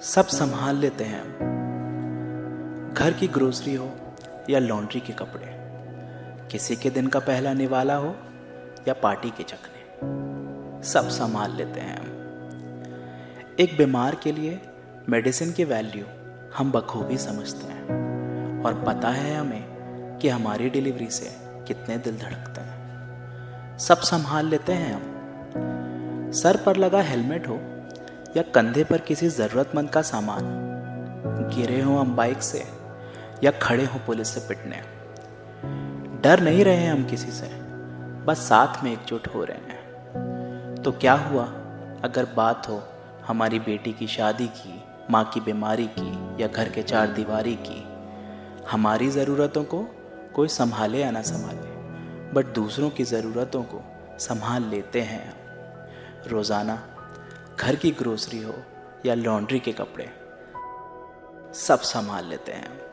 सब संभाल लेते हैं हम। घर की ग्रोसरी हो या लॉन्ड्री के कपड़े। किसी के दिन का पहला निवाला हो या पार्टी के चकने सब संभाल लेते हैं एक बीमार के लिए मेडिसिन की वैल्यू हम बखूबी समझते हैं और पता है हमें कि हमारी डिलीवरी से कितने दिल धड़कते हैं। सब संभाल लेते हैं हम। सर पर लगा हेलमेट हो या कंधे पर किसी ज़रूरतमंद का सामान, गिरे हो हम बाइक से या खड़े हो पुलिस से पिटने। डर नहीं रहे हम किसी से, बस साथ में एकजुट हो रहे हैं। तो क्या हुआ? अगर बात हो हमारी बेटी की शादी की, माँ की बीमारी की या घर के चार दीवारी की, हमारी ज़रूरतों को कोई संभाले या ना संभाले, बट दूसरों की ज़रूरतों को संभाल लेते हैं रोज़ाना घर की ग्रोसरी हो या लॉन्ड्री के कपड़े सब संभाल लेते हैं।